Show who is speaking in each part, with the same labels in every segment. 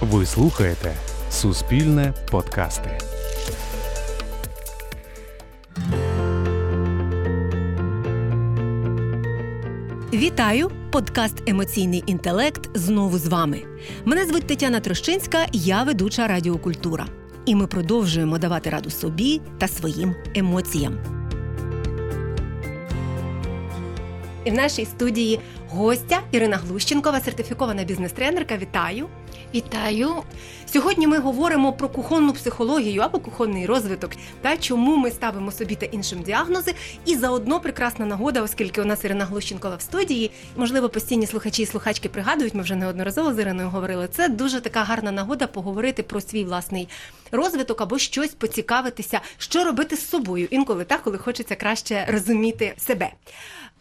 Speaker 1: Ви слухаєте Суспільне подкасти.
Speaker 2: Вітаю! Подкаст Емоційний інтелект знову з вами. Мене звуть Тетяна Трощинська, я ведуча Радіокультура. І ми продовжуємо давати раду собі та своїм емоціям. І в нашій студії гостя Ірина Глущенкова, сертифікована бізнес-тренерка. Вітаю!
Speaker 3: Вітаю!
Speaker 2: Сьогодні ми говоримо про кухонну психологію або кухонний розвиток та чому ми ставимо собі та іншим діагнози. І заодно прекрасна нагода, оскільки у нас Ірина Глущенкова в студії. Можливо, постійні слухачі і слухачки пригадують. Ми вже неодноразово з Іриною говорили. Це дуже така гарна нагода поговорити про свій власний розвиток або щось поцікавитися, що робити з собою інколи так, коли хочеться краще розуміти себе.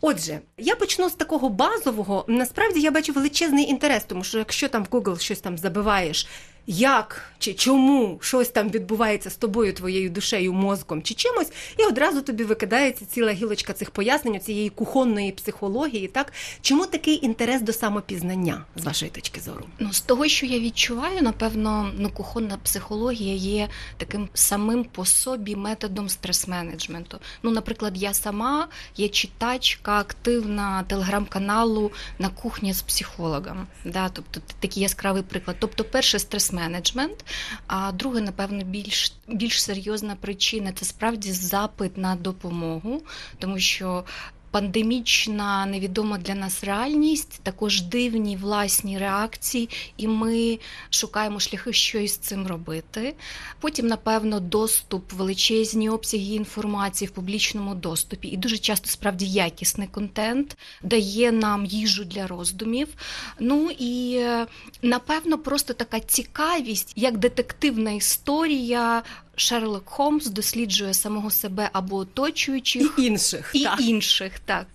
Speaker 2: Отже, я почну з такого базового. Насправді я бачу величезний інтерес, тому що якщо там в Google щось там забиваєш, як чи чому щось там відбувається з тобою, твоєю душею, мозком чи чимось, і одразу тобі викидається ціла гілочка цих пояснень, цієї кухонної психології. Так чому такий інтерес до самопізнання з вашої точки зору?
Speaker 3: Ну з того, що я відчуваю, напевно, ну кухонна психологія є таким самим по собі методом стрес-менеджменту. Ну, наприклад, я сама є читачка активна телеграм-каналу на кухні з психологом. Да, тобто такий яскравий приклад. Тобто, перше стрес менеджмент. А друге, напевно, більш більш серйозна причина це справді запит на допомогу, тому що пандемічна невідома для нас реальність, також дивні власні реакції, і ми шукаємо шляхи, що із цим робити. Потім, напевно, доступ, величезні обсяги інформації в публічному доступі, і дуже часто справді якісний контент дає нам їжу для роздумів. Ну і напевно, просто така цікавість, як детективна історія Шерлок Холмс досліджує самого себе або оточуючих
Speaker 2: і інших
Speaker 3: і
Speaker 2: так.
Speaker 3: інших, так.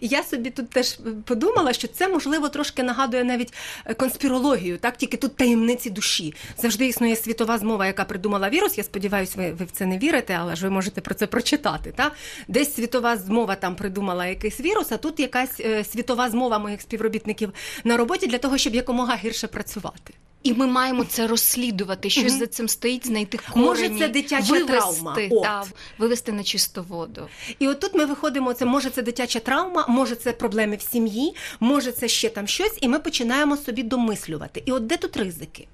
Speaker 2: І я собі тут теж подумала, що це можливо трошки нагадує навіть е, конспірологію, так тільки тут таємниці душі. Завжди існує світова змова, яка придумала вірус. Я сподіваюся, ви, ви в це не вірите, але ж ви можете про це прочитати. Так? Десь світова змова там придумала якийсь вірус, а тут якась е, світова змова моїх співробітників на роботі для того, щоб якомога гірше працювати.
Speaker 3: І ми маємо це розслідувати, щось угу. за цим стоїть, знайти корені,
Speaker 2: Може, це дитяча
Speaker 3: вивести,
Speaker 2: травма.
Speaker 3: Та, вивести на чисту воду.
Speaker 2: І отут ми виходимо, це може це дитяча травма, може це проблеми в сім'ї, може це ще там щось, і ми починаємо собі домислювати. І от де тут ризики?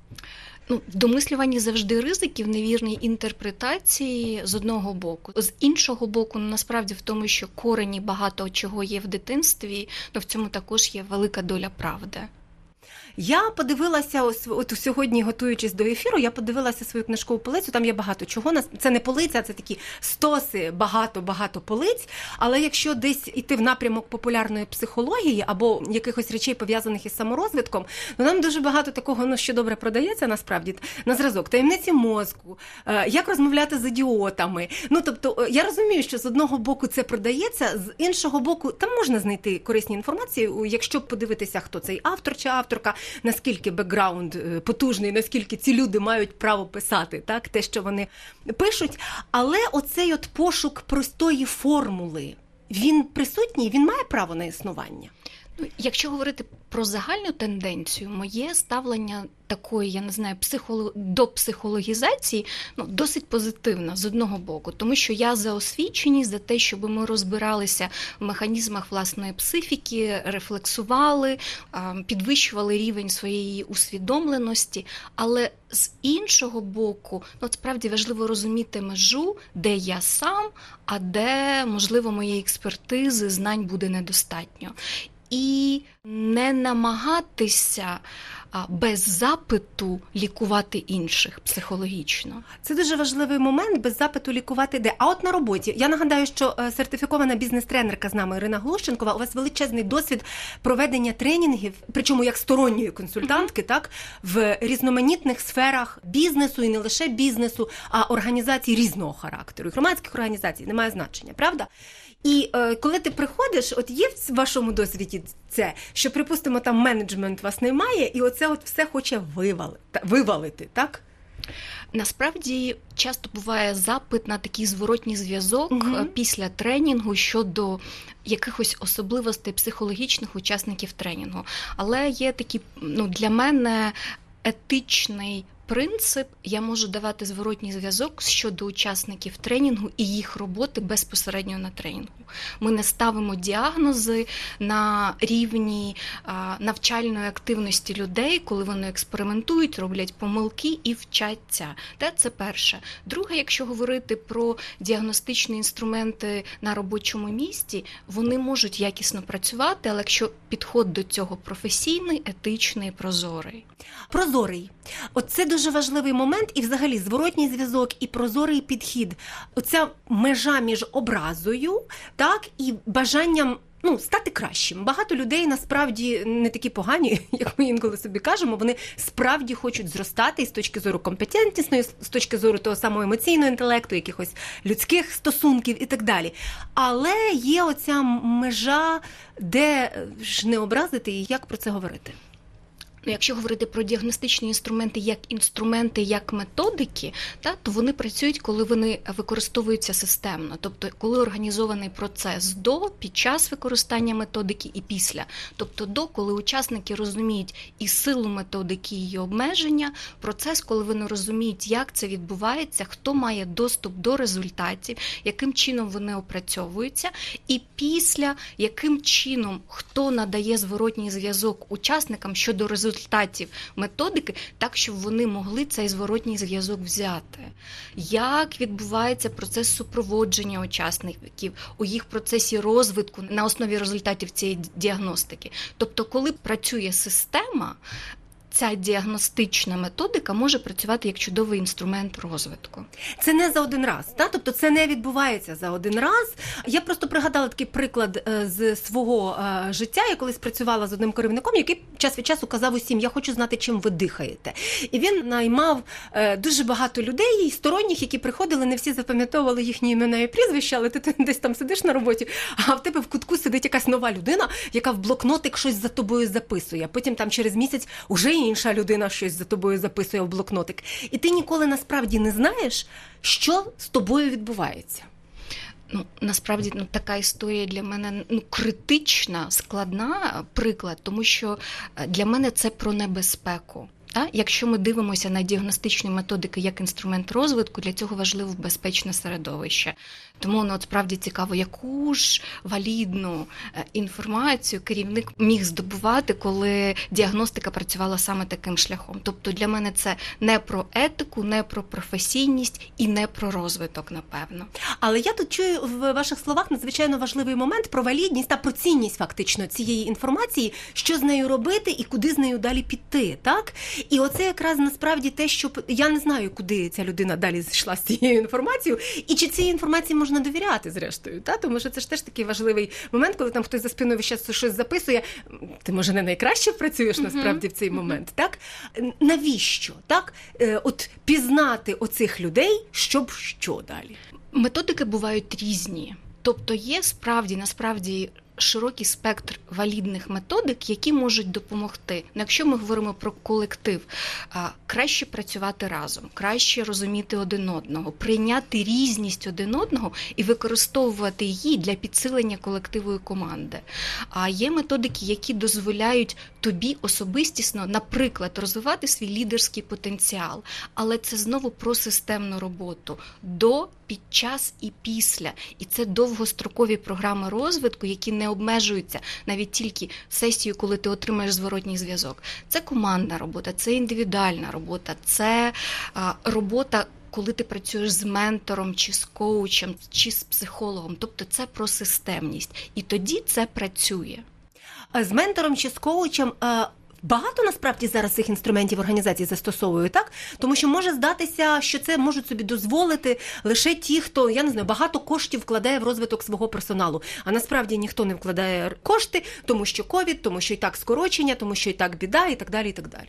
Speaker 3: Ну, в домислюванні завжди ризики в невірній інтерпретації з одного боку. З іншого боку, ну, насправді в тому, що корені багато чого є в дитинстві, то в цьому також є велика доля правди.
Speaker 2: Я подивилася ось от сьогодні, готуючись до ефіру, я подивилася свою книжкову полицю. Там є багато чого. Це не полиця, це такі стоси, багато-багато полиць. Але якщо десь іти в напрямок популярної психології або якихось речей пов'язаних із саморозвитком, то нам дуже багато такого, ну що добре продається, насправді на зразок таємниці мозку, е, як розмовляти з ідіотами. Ну тобто, е, я розумію, що з одного боку це продається, з іншого боку, там можна знайти корисні інформації, якщо подивитися, хто цей автор чи авторка наскільки бекграунд е, потужний, наскільки ці люди мають право писати, так те, що вони пишуть. Але оцей от пошук простої формули він присутній, він має право на існування.
Speaker 3: Якщо говорити про загальну тенденцію, моє ставлення такої, я не знаю, психолог... до психологізації ну, досить позитивна з одного боку, тому що я за освіченість, за те, щоб ми розбиралися в механізмах власної психіки, рефлексували, підвищували рівень своєї усвідомленості. Але з іншого боку, ну справді важливо розуміти межу, де я сам, а де можливо моєї експертизи, знань буде недостатньо і не намагатися без запиту лікувати інших психологічно.
Speaker 2: Це дуже важливий момент без запиту лікувати де. А от на роботі я нагадаю, що е, сертифікована бізнес-тренерка з нами Ірина Глущенкова, у вас величезний досвід проведення тренінгів, причому як сторонньої консультантки, mm-hmm. так в різноманітних сферах бізнесу і не лише бізнесу, а організацій різного характеру. І громадських організацій немає значення, правда? І е, коли ти приходиш, от є в вашому досвіді це, що, припустимо, там менеджмент вас немає, і оце от все хоче вивалити, вивалити, так?
Speaker 3: Насправді часто буває запит на такий зворотній зв'язок угу. після тренінгу щодо якихось особливостей психологічних учасників тренінгу. Але є такі, ну для мене етичний принцип, я можу давати зворотній зв'язок щодо учасників тренінгу і їх роботи безпосередньо на тренінгу. Ми не ставимо діагнози на рівні навчальної активності людей, коли вони експериментують, роблять помилки і вчаться. Те це перше. Друге, якщо говорити про діагностичні інструменти на робочому місці, вони можуть якісно працювати, але якщо підход до цього професійний, етичний, прозорий.
Speaker 2: Прозорий, оце дуже важливий момент, і взагалі зворотній зв'язок і прозорий підхід. Оця межа між образою, так і бажанням. Ну, стати кращим. Багато людей насправді не такі погані, як ми інколи собі кажемо. Вони справді хочуть зростати з точки зору компетентності, з точки зору того самого емоційного інтелекту, якихось людських стосунків і так далі. Але є оця межа, де ж не образити і як про це говорити.
Speaker 3: Ну, якщо говорити про діагностичні інструменти як інструменти, як методики, та то вони працюють, коли вони використовуються системно, тобто коли організований процес до під час використання методики і після, тобто до коли учасники розуміють і силу методики, і її обмеження, процес, коли вони розуміють, як це відбувається, хто має доступ до результатів, яким чином вони опрацьовуються, і після яким чином хто надає зворотній зв'язок учасникам щодо результатів результатів методики, так щоб вони могли цей зворотній зв'язок взяти. Як відбувається процес супроводження учасників у їх процесі розвитку на основі результатів цієї діагностики? Тобто, коли працює система, ця діагностична методика може працювати як чудовий інструмент розвитку.
Speaker 2: Це не за один раз, та тобто це не відбувається за один раз. Я просто пригадала такий приклад е, з свого е, життя. Я колись працювала з одним керівником, який час від часу казав усім: Я хочу знати, чим ви дихаєте. І він наймав е, дуже багато людей, сторонніх, які приходили, не всі запам'ятовували їхні імена і прізвища, але ти десь там сидиш на роботі, а в тебе в кутку сидить якась нова людина, яка в блокнотик щось за тобою записує. Потім там через місяць уже інша людина щось за тобою записує в блокнотик. І ти ніколи насправді не знаєш, що з тобою відбувається.
Speaker 3: Ну, насправді ну, така історія для мене ну, критична, складна приклад, тому що е, для мене це про небезпеку. Та? Якщо ми дивимося на діагностичні методики як інструмент розвитку, для цього важливо безпечне середовище. Тому ну, от справді цікаво, яку ж валідну е, інформацію керівник міг здобувати, коли діагностика працювала саме таким шляхом. Тобто для мене це не про етику, не про професійність і не про розвиток, напевно.
Speaker 2: Але я тут чую в ваших словах надзвичайно важливий момент про валідність та про цінність фактично цієї інформації, що з нею робити і куди з нею далі піти. Так і оце якраз насправді те, що я не знаю, куди ця людина далі зійшла з цією інформацією, і чи цієї інформації можна довіряти, зрештою. Та? Тому що це ж теж такий важливий момент, коли там хтось за спиною весь щось записує. Ти може не найкраще працюєш насправді в цей момент. Так навіщо так? Е, от пізнати оцих людей, щоб що далі?
Speaker 3: Методики бувають різні. Тобто є справді насправді широкий спектр валідних методик, які можуть допомогти. Ну, якщо ми говоримо про колектив, краще працювати разом, краще розуміти один одного, прийняти різність один одного і використовувати її для підсилення колективу і команди. А є методики, які дозволяють тобі особистісно, наприклад, розвивати свій лідерський потенціал, але це знову про системну роботу до під час і після. І це довгострокові програми розвитку, які не обмежуються навіть тільки сесією, коли ти отримаєш зворотній зв'язок. Це командна робота, це індивідуальна робота, це робота. Коли ти працюєш з ментором, чи з коучем, чи з психологом, тобто це про системність, і тоді це працює.
Speaker 2: З ментором чи з коучем Багато насправді зараз цих інструментів організації застосовують, так тому що може здатися, що це можуть собі дозволити лише ті, хто я не знаю, багато коштів вкладає в розвиток свого персоналу. А насправді ніхто не вкладає кошти, тому що ковід, тому що і так скорочення, тому що і так біда, і так далі. і так далі.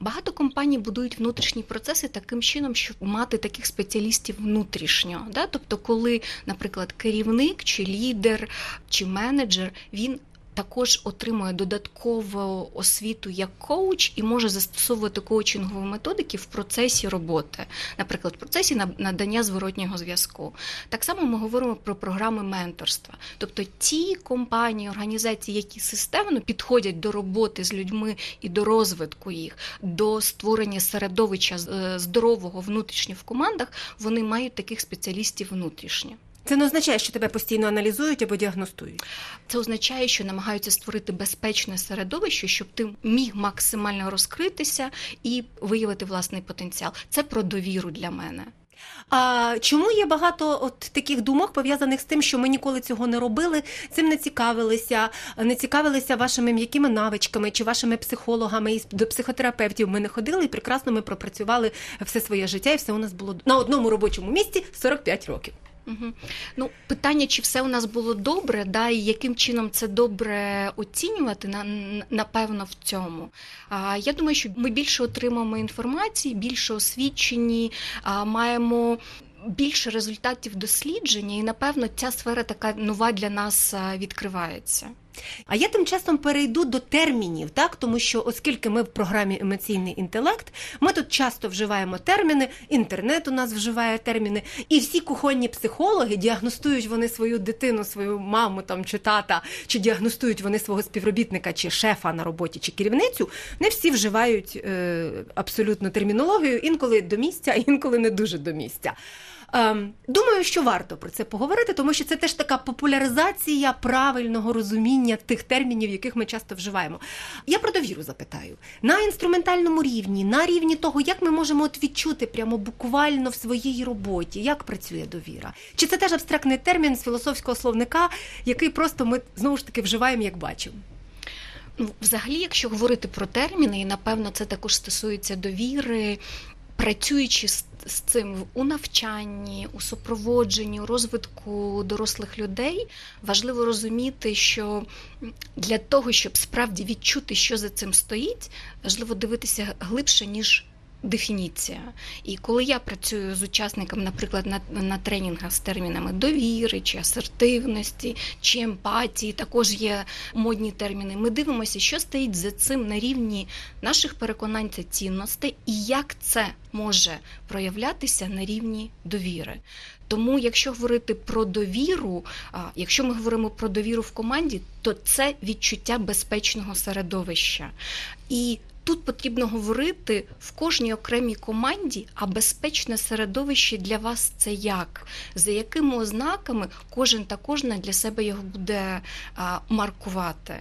Speaker 3: Багато компаній будують внутрішні процеси таким чином, щоб мати таких спеціалістів внутрішньо. Да? Тобто, коли, наприклад, керівник чи лідер чи менеджер він також отримує додаткову освіту як коуч і може застосовувати коучингові методики в процесі роботи, наприклад, в процесі надання зворотнього зв'язку. Так само ми говоримо про програми менторства, тобто ті компанії, організації, які системно підходять до роботи з людьми і до розвитку їх, до створення середовища е, здорового внутрішньо в командах, вони мають таких спеціалістів внутрішньо.
Speaker 2: Це не означає, що тебе постійно аналізують або діагностують.
Speaker 3: Це означає, що намагаються створити безпечне середовище, щоб ти міг максимально розкритися і виявити власний потенціал. Це про довіру для мене.
Speaker 2: А чому є багато от таких думок пов'язаних з тим, що ми ніколи цього не робили, цим не цікавилися, не цікавилися вашими м'якими навичками чи вашими психологами і до психотерапевтів ми не ходили і прекрасно ми пропрацювали все своє життя, і все у нас було на одному робочому місці 45 років.
Speaker 3: Угу. Ну, питання, чи все у нас було добре, да, і яким чином це добре оцінювати, на, напевно, в цьому. А, Я думаю, що ми більше отримаємо інформації, більше освічені, а, маємо. Більше результатів дослідження, і напевно ця сфера така нова для нас відкривається.
Speaker 2: А я тим часом перейду до термінів, так тому що, оскільки ми в програмі емоційний інтелект, ми тут часто вживаємо терміни, інтернет у нас вживає терміни, і всі кухонні психологи діагностують вони свою дитину, свою маму там чи тата, чи діагностують вони свого співробітника, чи шефа на роботі, чи керівницю. Не всі вживають е, абсолютно термінологію, інколи до місця, інколи не дуже до місця. Ем, думаю, що варто про це поговорити, тому що це теж така популяризація правильного розуміння тих термінів, яких ми часто вживаємо. Я про довіру запитаю на інструментальному рівні, на рівні того, як ми можемо от відчути прямо буквально в своїй роботі, як працює довіра. Чи це теж абстрактний термін з філософського словника, який просто ми знову ж таки вживаємо, як бачимо?
Speaker 3: Ну, взагалі, якщо говорити про терміни, і напевно це також стосується довіри, працюючи з, з цим у навчанні, у супроводженні, у розвитку дорослих людей, важливо розуміти, що для того, щоб справді відчути, що за цим стоїть, важливо дивитися глибше, ніж дефініція. І коли я працюю з учасниками, наприклад, на на тренінгах з термінами довіри, чи асертивності, чи емпатії, також є модні терміни. Ми дивимося, що стоїть за цим на рівні наших переконань та цінностей, і як це може проявлятися на рівні довіри. Тому, якщо говорити про довіру, якщо ми говоримо про довіру в команді, то це відчуття безпечного середовища. І Тут потрібно говорити в кожній окремій команді, а безпечне середовище для вас це як, за якими ознаками кожен та кожна для себе його буде а, маркувати.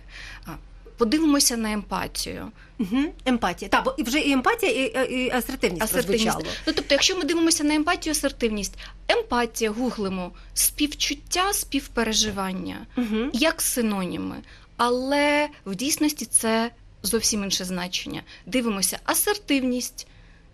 Speaker 3: Подивимося на емпатію.
Speaker 2: Угу, Емпатія. Так, бо вже і емпатія, і, і асертивність. асертивність.
Speaker 3: Ну, тобто, якщо ми дивимося на емпатію, асертивність, емпатія, гуглимо, співчуття, співпереживання, угу. як синоніми. Але в дійсності це зовсім інше значення. Дивимося асертивність,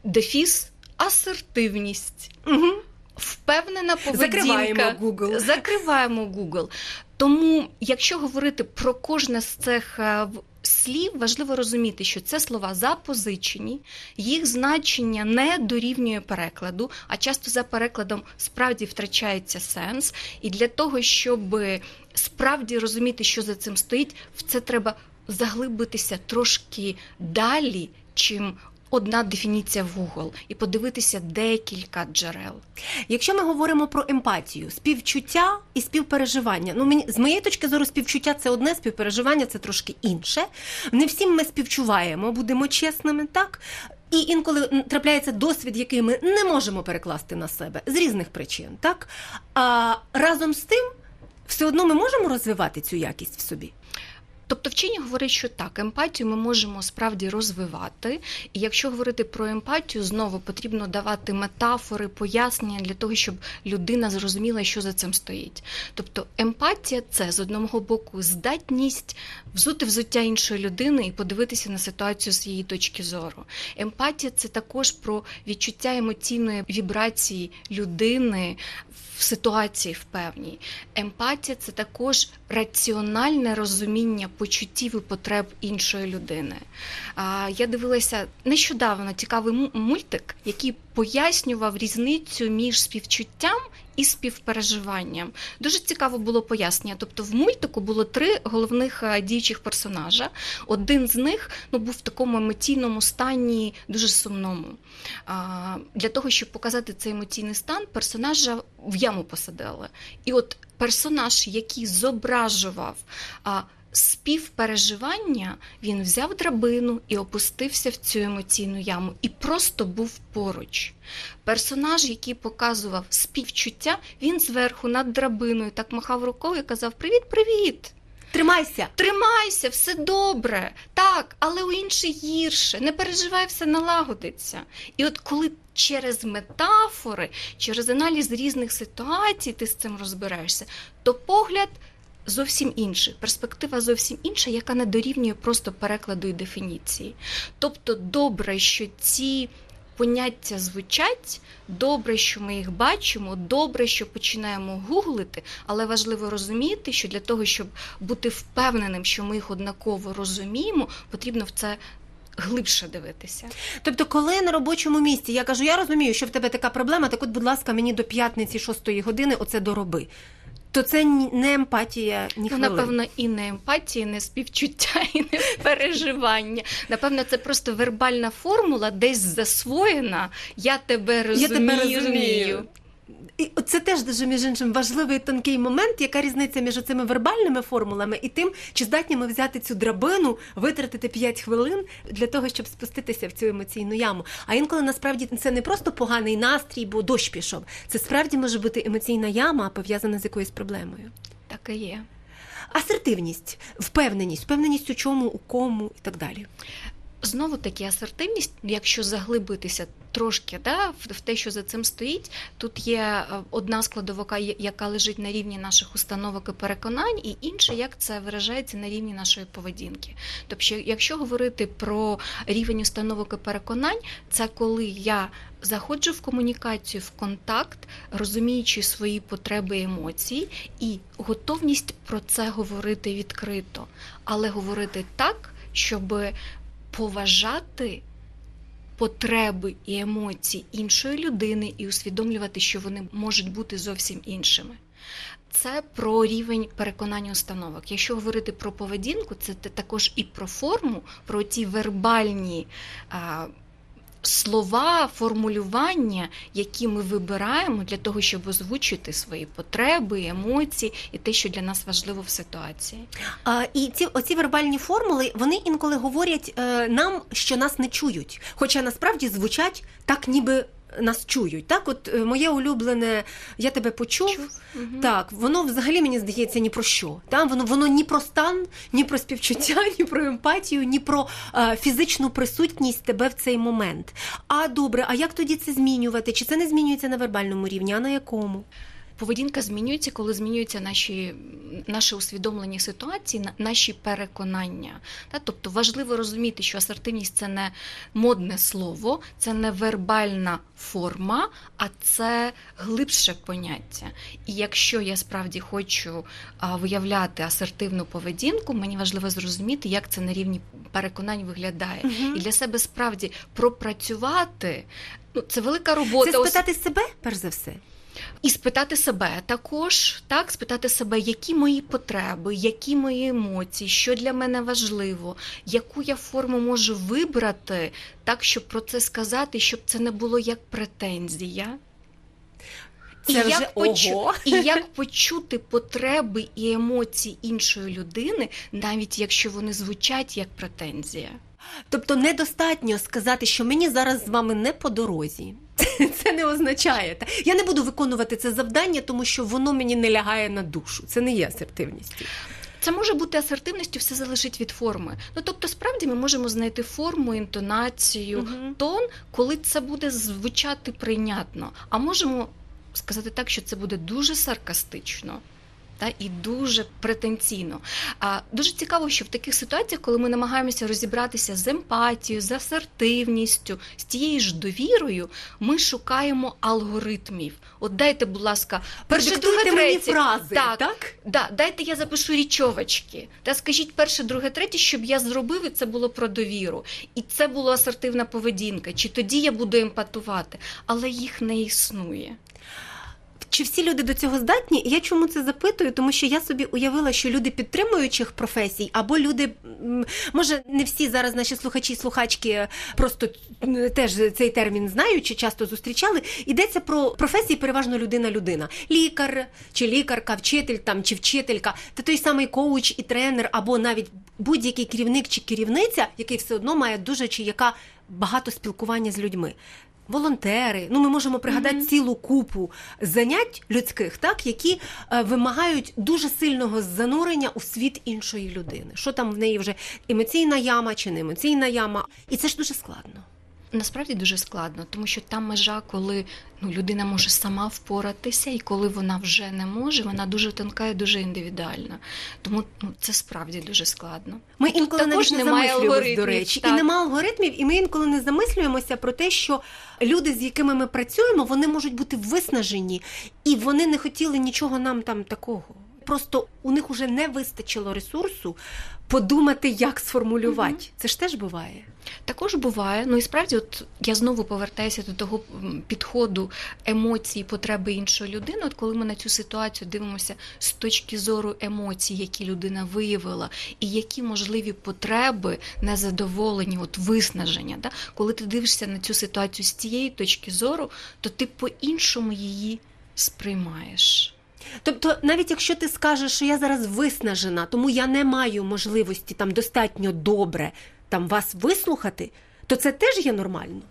Speaker 3: дефіс, асертивність.
Speaker 2: Угу.
Speaker 3: Впевнена поведінка.
Speaker 2: Закриваємо Google.
Speaker 3: Закриваємо Google. Тому, якщо говорити про кожне з цих е, слів, важливо розуміти, що це слова запозичені, їх значення не дорівнює перекладу, а часто за перекладом справді втрачається сенс. І для того, щоб справді розуміти, що за цим стоїть, в це треба заглибитися трошки далі, чим одна дефініція в Google, і подивитися декілька джерел.
Speaker 2: Якщо ми говоримо про емпатію, співчуття і співпереживання, ну мені з моєї точки зору, співчуття це одне, співпереживання це трошки інше. Не всім ми співчуваємо, будемо чесними, так. І інколи трапляється досвід, який ми не можемо перекласти на себе з різних причин, так а разом з тим, все одно ми можемо розвивати цю якість в собі.
Speaker 3: Тобто вчені говорять, що так, емпатію ми можемо справді розвивати, і якщо говорити про емпатію, знову потрібно давати метафори, пояснення для того, щоб людина зрозуміла, що за цим стоїть. Тобто емпатія це з одного боку здатність взути взуття іншої людини і подивитися на ситуацію з її точки зору. Емпатія це також про відчуття емоційної вібрації людини в ситуації в певній. Емпатія це також раціональне розуміння почуттів і потреб іншої людини. Я дивилася нещодавно цікавий му- мультик, який пояснював різницю між співчуттям і співпереживанням. Дуже цікаво було пояснення. Тобто, в мультику було три головних е, діючих персонажа. Один з них ну, був в такому емоційному стані, дуже сумному. А, Для того, щоб показати цей емоційний стан, персонажа в яму посадили. І от персонаж, який зображував а, співпереживання, він взяв драбину і опустився в цю емоційну яму і просто був поруч. Персонаж, який показував співчуття, він зверху над драбиною так махав рукою і казав: Привіт-привіт!
Speaker 2: Тримайся.
Speaker 3: Тримайся, все добре. Так, але у інший гірше. Не переживай, все налагодиться. І от коли через метафори, через аналіз різних ситуацій ти з цим розбираєшся, то погляд зовсім інший, перспектива зовсім інша, яка не дорівнює просто перекладу і дефініції. Тобто, добре, що ці. Поняття звучать добре, що ми їх бачимо, добре, що починаємо гуглити, але важливо розуміти, що для того, щоб бути впевненим, що ми їх однаково розуміємо, потрібно в це глибше дивитися.
Speaker 2: Тобто, коли на робочому місці я кажу, я розумію, що в тебе така проблема, так от, будь ласка, мені до п'ятниці шостої години оце дороби. То це не емпатія, ні
Speaker 3: Ну, напевно, і не емпатія, і не співчуття, і не переживання. Напевно, це просто вербальна формула, десь засвоєна. Я тебе розумію.
Speaker 2: Я тебе розумію. І це теж дуже між іншим важливий тонкий момент, яка різниця між цими вербальними формулами і тим, чи здатні ми взяти цю драбину, витратити 5 хвилин для того, щоб спуститися в цю емоційну яму. А інколи насправді це не просто поганий настрій, бо дощ пішов. Це справді може бути емоційна яма, пов'язана з якоюсь проблемою.
Speaker 3: Так і є.
Speaker 2: Асертивність, впевненість, впевненість у чому, у кому і так далі.
Speaker 3: Знову таки асертивність, якщо заглибитися трошки да, в, те, що за цим стоїть, тут є е, одна складовика, яка лежить на рівні наших установок і переконань, і інша, як це виражається на рівні нашої поведінки. Тобто, якщо говорити про рівень установок і переконань, це коли я заходжу в комунікацію, в контакт, розуміючи свої потреби і емоції, і готовність про це говорити відкрито, але говорити так, щоби поважати потреби і емоції іншої людини і усвідомлювати, що вони можуть бути зовсім іншими. Це про рівень переконання установок. Якщо говорити про поведінку, це також і про форму, про ті вербальні слова, формулювання, які ми вибираємо для того, щоб озвучити свої потреби, емоції і те, що для нас важливо в ситуації.
Speaker 2: А, і ці оці вербальні формули вони інколи говорять е, нам, що нас не чують, хоча насправді звучать так, ніби нас чують. Так, от е, моє улюблене, я тебе почув.
Speaker 3: Мгм.
Speaker 2: Так, воно взагалі мені здається ні про що. Там воно воно ні про стан, ні про співчуття, ні про емпатію, ні про е, фізичну присутність тебе в цей момент. А добре, а як тоді це змінювати? Чи це не змінюється на вербальному рівні? А на якому?
Speaker 3: Поведінка змінюється, коли змінюються наші, наші усвідомлені ситуації, наші переконання. Тобто важливо розуміти, що асертивність це не модне слово, це не вербальна форма, а це глибше поняття. І якщо я справді хочу виявляти асертивну поведінку, мені важливо зрозуміти, як це на рівні переконань виглядає.
Speaker 2: Мгм.
Speaker 3: І для себе справді пропрацювати. Ну, це велика робота.
Speaker 2: Це спитати себе, перш за все.
Speaker 3: І спитати себе також, так, спитати себе, які мої потреби, які мої емоції, що для мене важливо, яку я форму можу вибрати, так, щоб про це сказати, щоб це не було як претензія. І
Speaker 2: вже
Speaker 3: як, почу...
Speaker 2: ого.
Speaker 3: і як почути потреби і емоції іншої людини, навіть якщо вони звучать як претензія.
Speaker 2: Тобто недостатньо сказати, що мені зараз з вами не по дорозі. Це не означає. Я не буду виконувати це завдання, тому що воно мені не лягає на душу. Це не є асертивністю.
Speaker 3: Це може бути асертивністю, все залежить від форми. Ну тобто, справді ми можемо знайти форму, інтонацію,
Speaker 2: Мгм.
Speaker 3: тон, коли це буде звучати прийнятно. А можемо сказати так, що це буде дуже саркастично. Та і дуже претенційно. А дуже цікаво, що в таких ситуаціях, коли ми намагаємося розібратися з емпатією, з асертивністю, з тією ж довірою, ми шукаємо алгоритмів. От дайте, будь ласка, перше, друге,
Speaker 2: Продиктуйте мені фрази,
Speaker 3: Так.
Speaker 2: так?
Speaker 3: Да, дайте я запишу річовочки. Та скажіть перше, друге, третє, щоб я зробив, і це було про довіру. І це була асертивна поведінка. Чи тоді я буду емпатувати? Але їх не існує.
Speaker 2: Чи всі люди до цього здатні? Я чому це запитую? Тому що я собі уявила, що люди підтримуючих професій, або люди, може, не всі зараз наші слухачі і слухачки просто теж цей термін знають чи часто зустрічали. Йдеться про професії, переважно людина-людина. Лікар чи лікарка, вчитель там чи вчителька, та той самий коуч і тренер, або навіть будь-який керівник чи керівниця, який все одно має дуже чи яка багато спілкування з людьми. Волонтери, ну ми можемо пригадати
Speaker 3: Мгм.
Speaker 2: цілу купу занять людських, так які е, вимагають дуже сильного занурення у світ іншої людини. Що там в неї вже емоційна яма чи не емоційна яма, і це ж дуже складно.
Speaker 3: Насправді дуже складно, тому що там межа, коли ну, людина може сама впоратися, і коли вона вже не може, вона дуже тонка і дуже індивідуальна. Тому ну, це справді дуже складно.
Speaker 2: Ми інколи
Speaker 3: також
Speaker 2: навіть не
Speaker 3: немає
Speaker 2: замислюємось, до речі, і
Speaker 3: так.
Speaker 2: нема алгоритмів, і ми інколи не замислюємося про те, що люди, з якими ми працюємо, вони можуть бути виснажені, і вони не хотіли нічого нам там такого. Просто у них уже не вистачило ресурсу подумати, як сформулювати.
Speaker 3: Мгм.
Speaker 2: Це ж теж буває.
Speaker 3: Також буває, ну і справді, от я знову повертаюся до того підходу емоцій, потреби іншої людини. От коли ми на цю ситуацію дивимося з точки зору емоцій, які людина виявила, і які можливі потреби незадоволені, от виснаження. Да? Коли ти дивишся на цю ситуацію з цієї точки зору, то ти по-іншому її сприймаєш.
Speaker 2: Тобто, навіть якщо ти скажеш, що я зараз виснажена, тому я не маю можливості там достатньо добре там вас вислухати, то це теж є нормально.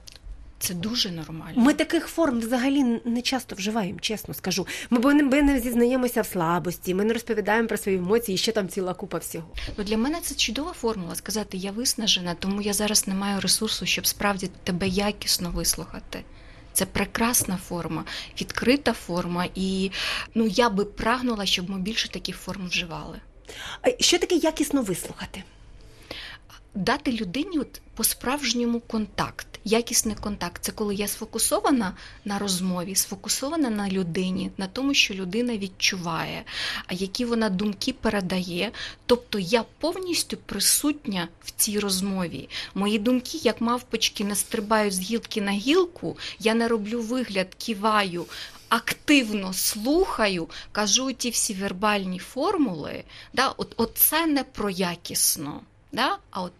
Speaker 3: Це дуже нормально.
Speaker 2: Ми таких форм взагалі не часто вживаємо, чесно скажу. Ми бо не- ми не зізнаємося в слабості, ми не розповідаємо про свої емоції, ще там ціла купа всього.
Speaker 3: Ну, для мене це чудова формула сказати, я виснажена, тому я зараз не маю ресурсу, щоб справді тебе якісно вислухати. Це прекрасна форма, відкрита форма, і ну я би прагнула, щоб ми більше таких форм вживали.
Speaker 2: Що таке якісно вислухати?
Speaker 3: Дати людині от по-справжньому контакт, якісний контакт. Це коли я сфокусована на розмові, сфокусована на людині, на тому, що людина відчуває, які вона думки передає. Тобто я повністю присутня в цій розмові. Мої думки, як мавпочки, не стрибають з гілки на гілку, я не роблю вигляд, киваю. Активно слухаю, кажу ті всі вербальні формули. Да, от, от це не про якісно. Да? А от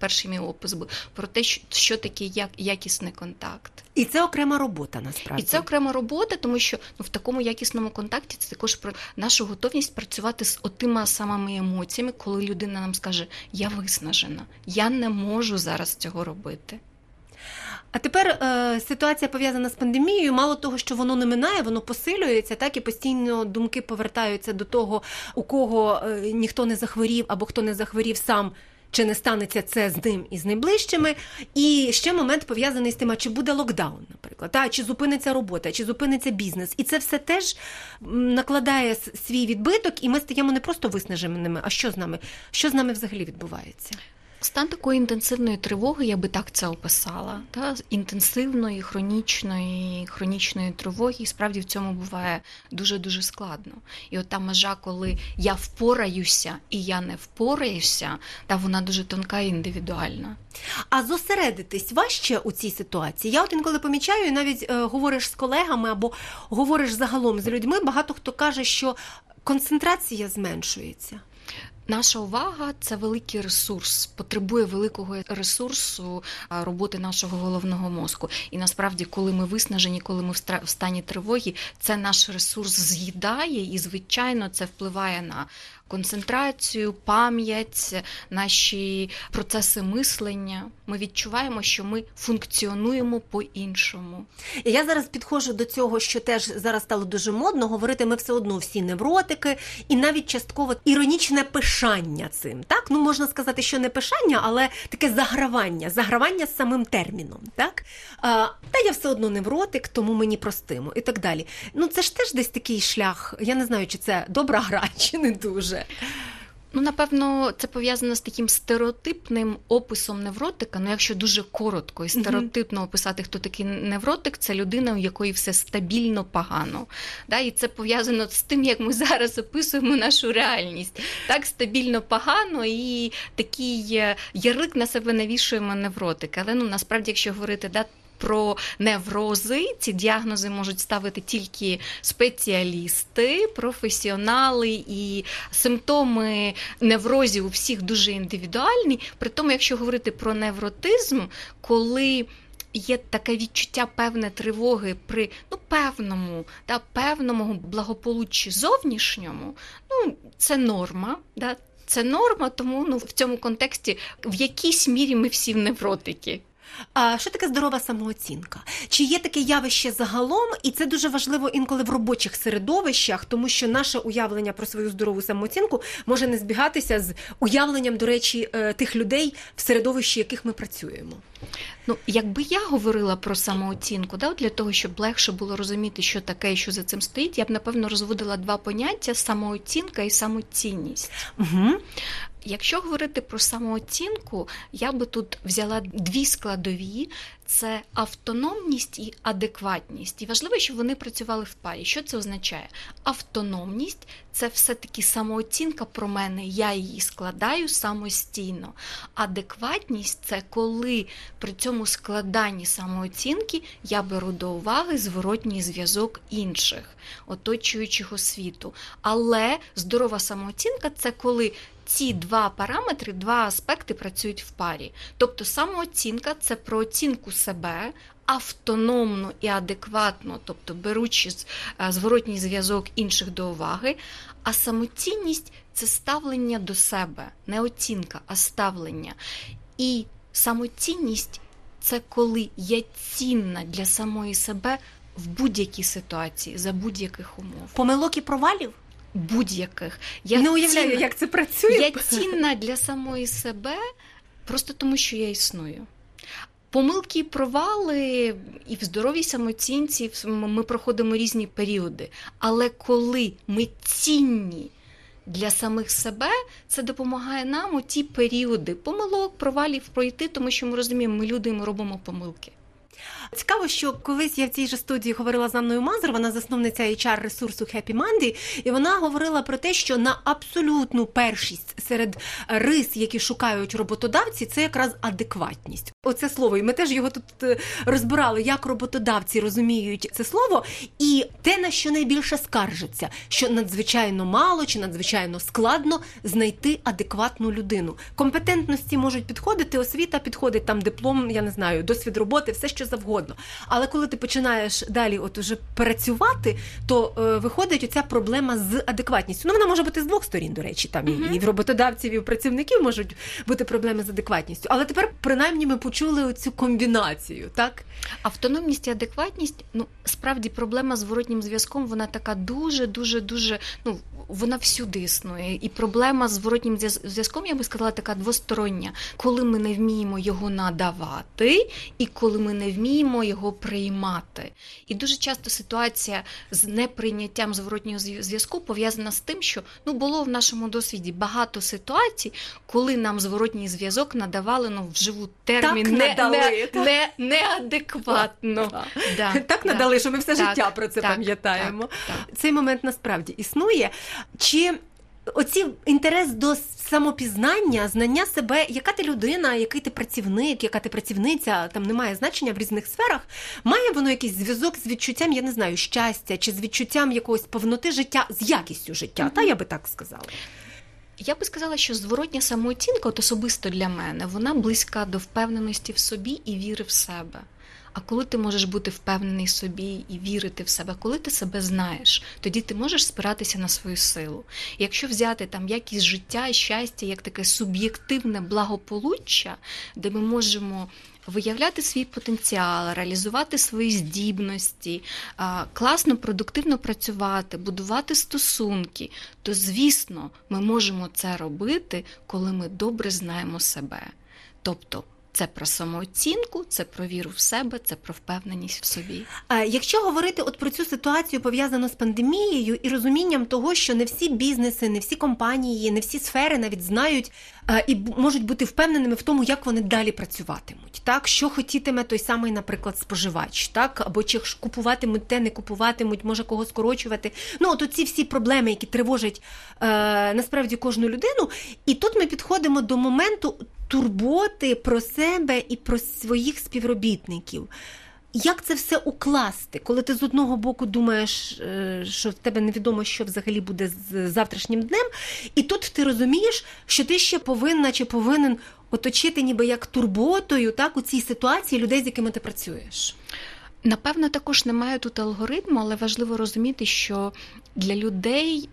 Speaker 3: перший мій опис був про те, що, що таке як, якісний контакт.
Speaker 2: І це окрема робота насправді.
Speaker 3: І це окрема робота, тому що ну, в такому якісному контакті це також про нашу готовність працювати з отима самими емоціями, коли людина нам скаже: Я виснажена, я не можу зараз цього робити.
Speaker 2: А тепер е, ситуація пов'язана з пандемією. Мало того, що воно не минає, воно посилюється, так і постійно думки повертаються до того, у кого е, ніхто не захворів або хто не захворів сам. Чи не станеться це з ним і з найближчими? І ще момент пов'язаний з тим, а чи буде локдаун, наприклад, та чи зупиниться робота, чи зупиниться бізнес, і це все теж накладає свій відбиток, і ми стаємо не просто виснаженими, а що з нами? Що з нами взагалі відбувається?
Speaker 3: Стан такої інтенсивної тривоги, я би так це описала. Та? Інтенсивної, хронічної, хронічної тривоги, і справді в цьому буває дуже-дуже складно. І от та межа, коли я впораюся і я не впораюся, та вона дуже тонка і індивідуальна.
Speaker 2: А зосередитись важче у цій ситуації. Я от інколи помічаю, і навіть е, говориш з колегами або говориш загалом з людьми. Багато хто каже, що концентрація зменшується.
Speaker 3: Наша увага це великий ресурс, потребує великого ресурсу роботи нашого головного мозку. І насправді, коли ми виснажені, коли ми в стані тривоги, це наш ресурс з'їдає, і звичайно це впливає на концентрацію, пам'ять, наші процеси мислення. Ми відчуваємо, що ми функціонуємо по-іншому.
Speaker 2: Я зараз підходжу до цього, що теж зараз стало дуже модно говорити. Ми все одно всі невротики, і навіть частково іронічне пишання цим. Так, ну можна сказати, що не пишання, але таке загравання, загравання з самим терміном. Так а, та я все одно невротик, тому мені простимо і так далі. Ну це ж теж десь такий шлях. Я не знаю, чи це добра гра, чи не дуже.
Speaker 3: Ну, напевно, це пов'язано з таким стереотипним описом невротика. Ну, якщо дуже коротко і стереотипно описати, хто такий невротик, це людина, у якої все стабільно погано. Да? І це пов'язано з тим, як ми зараз описуємо нашу реальність. Так, стабільно погано і такий е, ярик на себе навішуємо невротик. Але ну насправді, якщо говорити, да, про неврози. Ці діагнози можуть ставити тільки спеціалісти, професіонали і симптоми неврозів у всіх дуже індивідуальні. При тому, якщо говорити про невротизм, коли Є таке відчуття певне тривоги при ну певному та певному благополуччі зовнішньому, ну це норма, да, це норма, тому ну в цьому контексті в якійсь мірі ми всі невротики.
Speaker 2: А що таке здорова самооцінка? Чи є таке явище загалом, і це дуже важливо інколи в робочих середовищах, тому що наше уявлення про свою здорову самооцінку може не збігатися з уявленням, до речі, е, тих людей в середовищі, яких ми працюємо.
Speaker 3: Ну, якби я говорила про самооцінку, да, для того, щоб легше було розуміти, що таке і що за цим стоїть, я б напевно розводила два поняття: самооцінка і самоцінність.
Speaker 2: Угу.
Speaker 3: Якщо говорити про самооцінку, я би тут взяла дві складові: це автономність і адекватність. І важливо, щоб вони працювали в парі. Що це означає? Автономність це все-таки самооцінка про мене, я її складаю самостійно. Адекватність це коли при цьому складанні самооцінки я беру до уваги зворотній зв'язок інших, оточуючого світу. Але здорова самооцінка це коли ці два параметри, два аспекти працюють в парі. Тобто самооцінка це про оцінку себе. Автономно і адекватно, тобто беручи е, зворотній зв'язок інших до уваги, а самоцінність це ставлення до себе, не оцінка, а ставлення. І самоцінність це коли я цінна для самої себе в будь-якій ситуації, за будь-яких умов.
Speaker 2: Помилок і провалів?
Speaker 3: Будь-яких.
Speaker 2: Я не уявляю, цінна, як це працює.
Speaker 3: Я цінна для самої себе просто тому, що я існую. Помилки і провали і в здоровій самоцінці ми проходимо різні періоди. Але коли ми цінні для самих себе, це допомагає нам у ті періоди помилок, провалів пройти, тому що ми розуміємо, ми люди і ми робимо помилки.
Speaker 2: Цікаво, що колись я в цій же студії говорила з Анною Мазур, вона засновниця hr ресурсу Happy Monday, і вона говорила про те, що на абсолютну першість серед рис, які шукають роботодавці, це якраз адекватність. Оце слово, і ми теж його тут е, розбирали, як роботодавці розуміють це слово, і те, на що найбільше скаржиться, що надзвичайно мало чи надзвичайно складно знайти адекватну людину. Компетентності можуть підходити, освіта підходить там диплом, я не знаю, досвід роботи, все що завгодно. Але коли ти починаєш далі, от уже працювати, то е, виходить оця проблема з адекватністю. Ну вона може бути з двох сторін, до речі, там uh-huh. і в роботодавців, і в працівників можуть бути проблеми з адекватністю. Але тепер принаймні ми почули оцю комбінацію, так?
Speaker 3: Автономність і адекватність, ну справді проблема з зворотнім зв'язком, вона така дуже, дуже, дуже. ну, вона всюди існує. І проблема з зворотнім зв'язком, я би сказала, така двостороння, коли ми не вміємо його надавати, і коли ми не вміємо його приймати. І дуже часто ситуація з неприйняттям зворотнього зв'язку пов'язана з тим, що ну було в нашому досвіді багато ситуацій, коли нам зворотній зв'язок надавали ну, вживу термін
Speaker 2: так
Speaker 3: не,
Speaker 2: надали,
Speaker 3: не, не, неадекватно.
Speaker 2: Так, да. так надали, що ми все так, життя про це
Speaker 3: так,
Speaker 2: пам'ятаємо. Цей момент насправді існує. Чи Оці інтерес до самопізнання, знання себе, яка ти людина, який ти працівник, яка ти працівниця, там немає значення в різних сферах. Має воно якийсь зв'язок з відчуттям, я не знаю, щастя чи з відчуттям якогось повноти життя, з якістю життя, mm-hmm. та я би так сказала.
Speaker 3: Я би сказала, що зворотня самооцінка, от особисто для мене, вона близька до впевненості в собі і віри в себе. А коли ти можеш бути впевнений собі і вірити в себе, коли ти себе знаєш, тоді ти можеш спиратися на свою силу. І якщо взяти там якість життя щастя, як таке суб'єктивне благополуччя, де ми можемо виявляти свій потенціал, реалізувати свої здібності, класно, продуктивно працювати, будувати стосунки, то звісно, ми можемо це робити, коли ми добре знаємо себе. Тобто це про самооцінку, це про віру в себе, це про впевненість в собі.
Speaker 2: А якщо говорити от про цю ситуацію пов'язану з пандемією і розумінням того, що не всі бізнеси, не всі компанії, не всі сфери навіть знають і можуть бути впевненими в тому, як вони далі працюватимуть, так що хотітиме той самий, наприклад, споживач, так або чи купуватимуть те, не купуватимуть, може кого скорочувати. Ну от ці всі проблеми, які тривожать е, насправді кожну людину, і тут ми підходимо до моменту турботи про себе і про своїх співробітників. Як це все укласти, коли ти з одного боку думаєш, е, що в тебе невідомо, що взагалі буде з завтрашнім днем, і тут ти розумієш, що ти ще повинна чи повинен оточити ніби як турботою так у цій ситуації людей, з якими ти працюєш?
Speaker 3: Напевно, також немає тут алгоритму, але важливо розуміти, що для людей,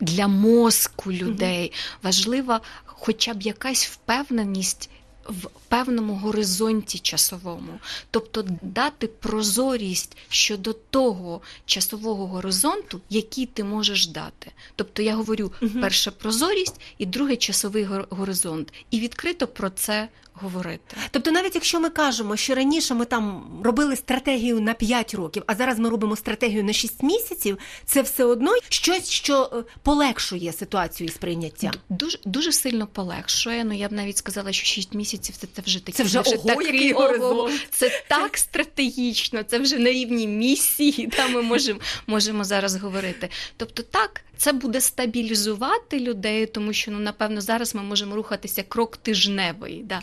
Speaker 3: для мозку людей. Важлива хоча б якась впевненість в певному горизонті часовому, тобто дати прозорість щодо того часового горизонту, який ти можеш дати. Тобто я говорю перша прозорість і другий часовий горизонт, і відкрито про це говорити.
Speaker 2: Тобто, навіть якщо ми кажемо, що раніше ми там робили стратегію на 5 років, а зараз ми робимо стратегію на 6 місяців, це все одно щось, що е, полегшує ситуацію і сприйняття.
Speaker 3: Дуже дуже сильно полегшує. Ну я б навіть сказала, що 6 місяців це, це вже такі
Speaker 2: це вже, вже ого, такий, який ого,
Speaker 3: Це так стратегічно, це вже на рівні місії. Та ми можемо можемо зараз говорити. Тобто, так. Це буде стабілізувати людей, тому що ну напевно зараз ми можемо рухатися крок тижневий. Да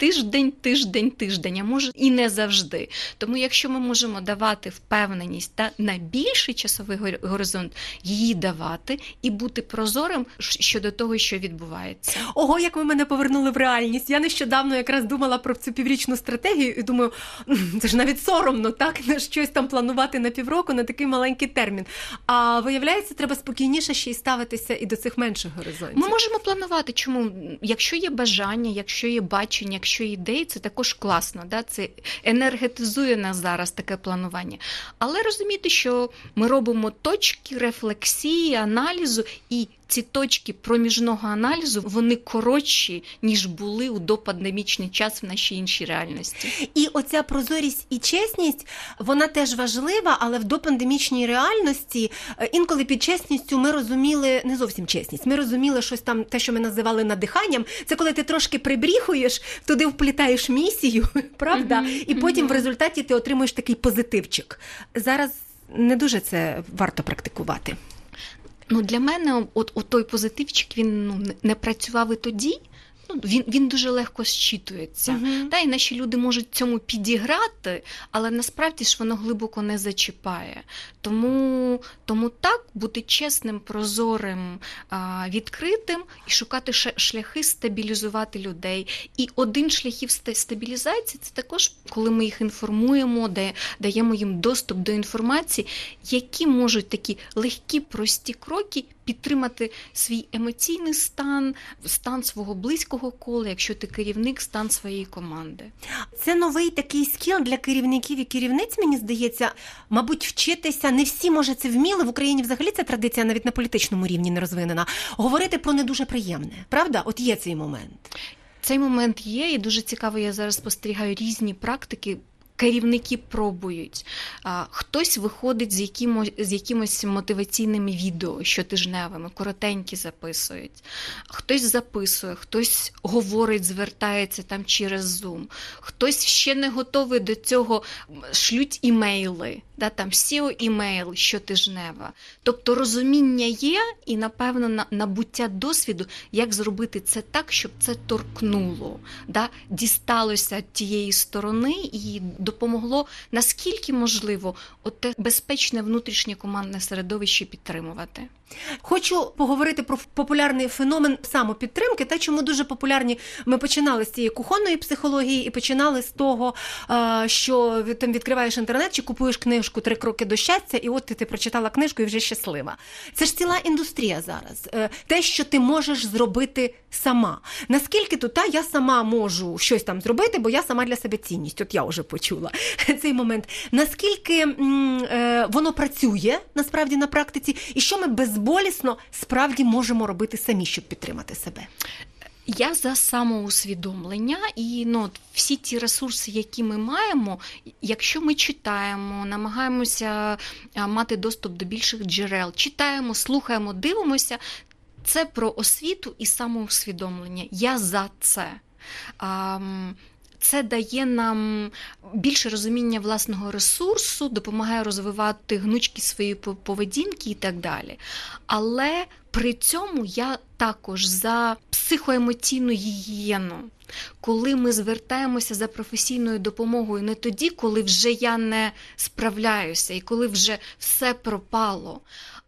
Speaker 3: тиждень, тиждень, тиждень, а може і не завжди. Тому, якщо ми можемо давати впевненість та на більший часовий горизонт, її давати і бути прозорим щодо того, що відбувається.
Speaker 2: Ого, як ви мене повернули в реальність. Я нещодавно якраз думала про цю піврічну стратегію і думаю, це ж навіть соромно, так на щось там планувати на півроку на такий маленький термін. А виявляється, треба спокійніше ще й ставитися і до цих менших горизонтів.
Speaker 3: Ми можемо планувати, чому якщо є бажання, якщо є бачення, якщо якщо ідеї, це також класно. Да? Це енергетизує нас зараз таке планування. Але розуміти, що ми робимо точки рефлексії, аналізу і ці точки проміжного аналізу вони коротші, ніж були у допандемічний час в нашій іншій реальності.
Speaker 2: І оця прозорість і чесність вона теж важлива, але в допандемічній реальності е, інколи під чесністю ми розуміли не зовсім чесність. Ми розуміли щось там, те, що ми називали надиханням. Це коли ти трошки прибріхуєш, туди вплітаєш місію, правда, mm-hmm. і потім mm-hmm. в результаті ти отримуєш такий позитивчик. Зараз не дуже це варто практикувати.
Speaker 3: Ну, Для мене от, от той позитивчик він ну, не працював і тоді. Ну, Він він дуже легко щитується. Uh-huh. Та, І наші люди можуть цьому підіграти, але насправді ж воно глибоко не зачіпає. Тому тому так бути чесним, прозорим, відкритим і шукати шляхи стабілізувати людей. І один шляхів стабілізації це також, коли ми їх інформуємо, даємо їм доступ до інформації, які можуть такі легкі, прості кроки підтримати свій емоційний стан, стан свого близького кола, якщо ти керівник, стан своєї команди.
Speaker 2: Це новий такий скіл для керівників і керівниць, мені здається, мабуть, вчитися. Не всі, може, це вміли. В Україні взагалі ця традиція навіть на політичному рівні не розвинена. Говорити про не дуже приємне. Правда? От є цей момент.
Speaker 3: Цей момент є, і дуже цікаво, я зараз спостерігаю різні практики керівники пробують. Хтось виходить з якимось, з якимось мотиваційними відео щотижневими, коротенькі записують, хтось записує, хтось говорить, звертається там через Zoom, хтось ще не готовий до цього, шлють імейли, да, там SEO імейл щотижнева. Тобто розуміння є і, напевно, набуття досвіду, як зробити це так, щоб це торкнуло, да, дісталося тієї сторони і допомогло наскільки можливо от те безпечне внутрішнє командне середовище підтримувати.
Speaker 2: Хочу поговорити про популярний феномен самопідтримки, та чому дуже популярні. Ми починали з цієї кухонної психології і починали з того, що там відкриваєш інтернет чи купуєш книжку Три кроки до щастя, і от ти, ти прочитала книжку і вже щаслива. Це ж ціла індустрія зараз. Е, те, що ти можеш зробити сама. Наскільки тут та я сама можу щось там зробити, бо я сама для себе цінність. От я вже почула цей момент. Наскільки е, воно працює насправді на практиці, і що ми безболісно справді можемо робити самі, щоб підтримати себе?
Speaker 3: Я за самоусвідомлення і ну, всі ті ресурси, які ми маємо, якщо ми читаємо, намагаємося мати доступ до більших джерел, читаємо, слухаємо, дивимося, це про освіту і самоусвідомлення. Я за це. Це дає нам більше розуміння власного ресурсу, допомагає розвивати гнучки своєї поведінки і так далі. Але при цьому я також за психоемоційну гігієну. Коли ми звертаємося за професійною допомогою не тоді, коли вже я не справляюся і коли вже все пропало,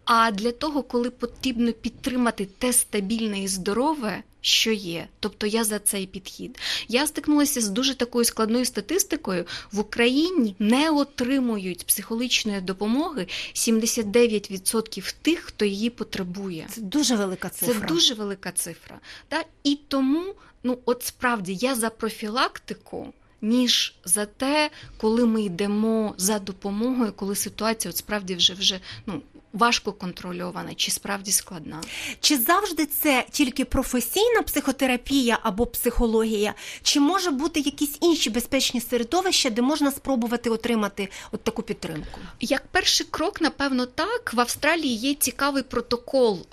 Speaker 3: а для того, коли потрібно підтримати те стабільне і здорове, що є. Тобто я за цей підхід. Я стикнулася з дуже такою складною статистикою. В Україні не отримують психологічної допомоги 79% тих, хто її потребує.
Speaker 2: Це дуже велика цифра.
Speaker 3: Це дуже велика цифра. Та? І тому, ну от справді, я за профілактику. Ніж за те, коли ми йдемо за допомогою, коли ситуація от справді вже вже ну важко контрольована, чи справді складна.
Speaker 2: Чи завжди це тільки професійна психотерапія або психологія, чи може бути якісь інші безпечні середовища, де можна спробувати отримати от таку підтримку?
Speaker 3: Як перший крок, напевно, так в Австралії є цікавий протокол,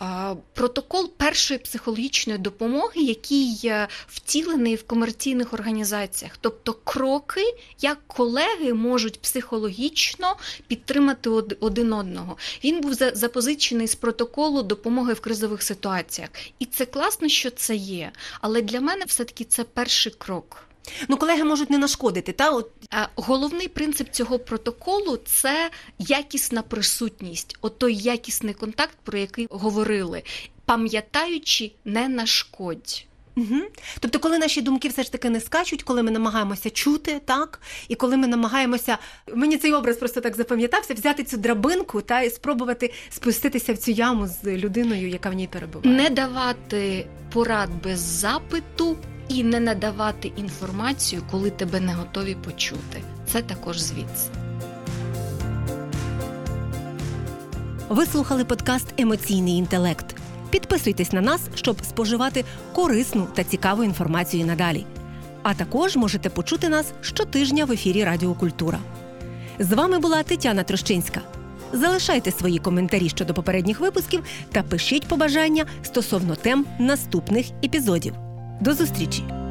Speaker 3: протокол першої психологічної допомоги, який втілений в комерційних організаціях, тобто кроки, як колеги можуть психологічно підтримати один одного. Він був запозичений з протоколу допомоги в кризових ситуаціях. І це класно, що це є. Але для мене все-таки це перший крок.
Speaker 2: Ну, колеги можуть не нашкодити. Та от
Speaker 3: головний принцип цього протоколу це якісна присутність, от той якісний контакт, про який говорили, пам'ятаючи, не нашкодь.
Speaker 2: Угу. Тобто, коли наші думки все ж таки не скачуть, коли ми намагаємося чути, так, і коли ми намагаємося, мені цей образ просто так запам'ятався, взяти цю драбинку та і спробувати спуститися в цю яму з людиною, яка в ній перебуває.
Speaker 3: Не давати порад без запиту і не надавати інформацію, коли тебе не готові почути. Це також звідси.
Speaker 2: Ви слухали подкаст Емоційний інтелект. Підписуйтесь на нас, щоб споживати корисну та цікаву інформацію надалі. А також можете почути нас щотижня в ефірі Радіо Культура. З вами була Тетяна Трощинська. Залишайте свої коментарі щодо попередніх випусків та пишіть побажання стосовно тем наступних епізодів. До зустрічі!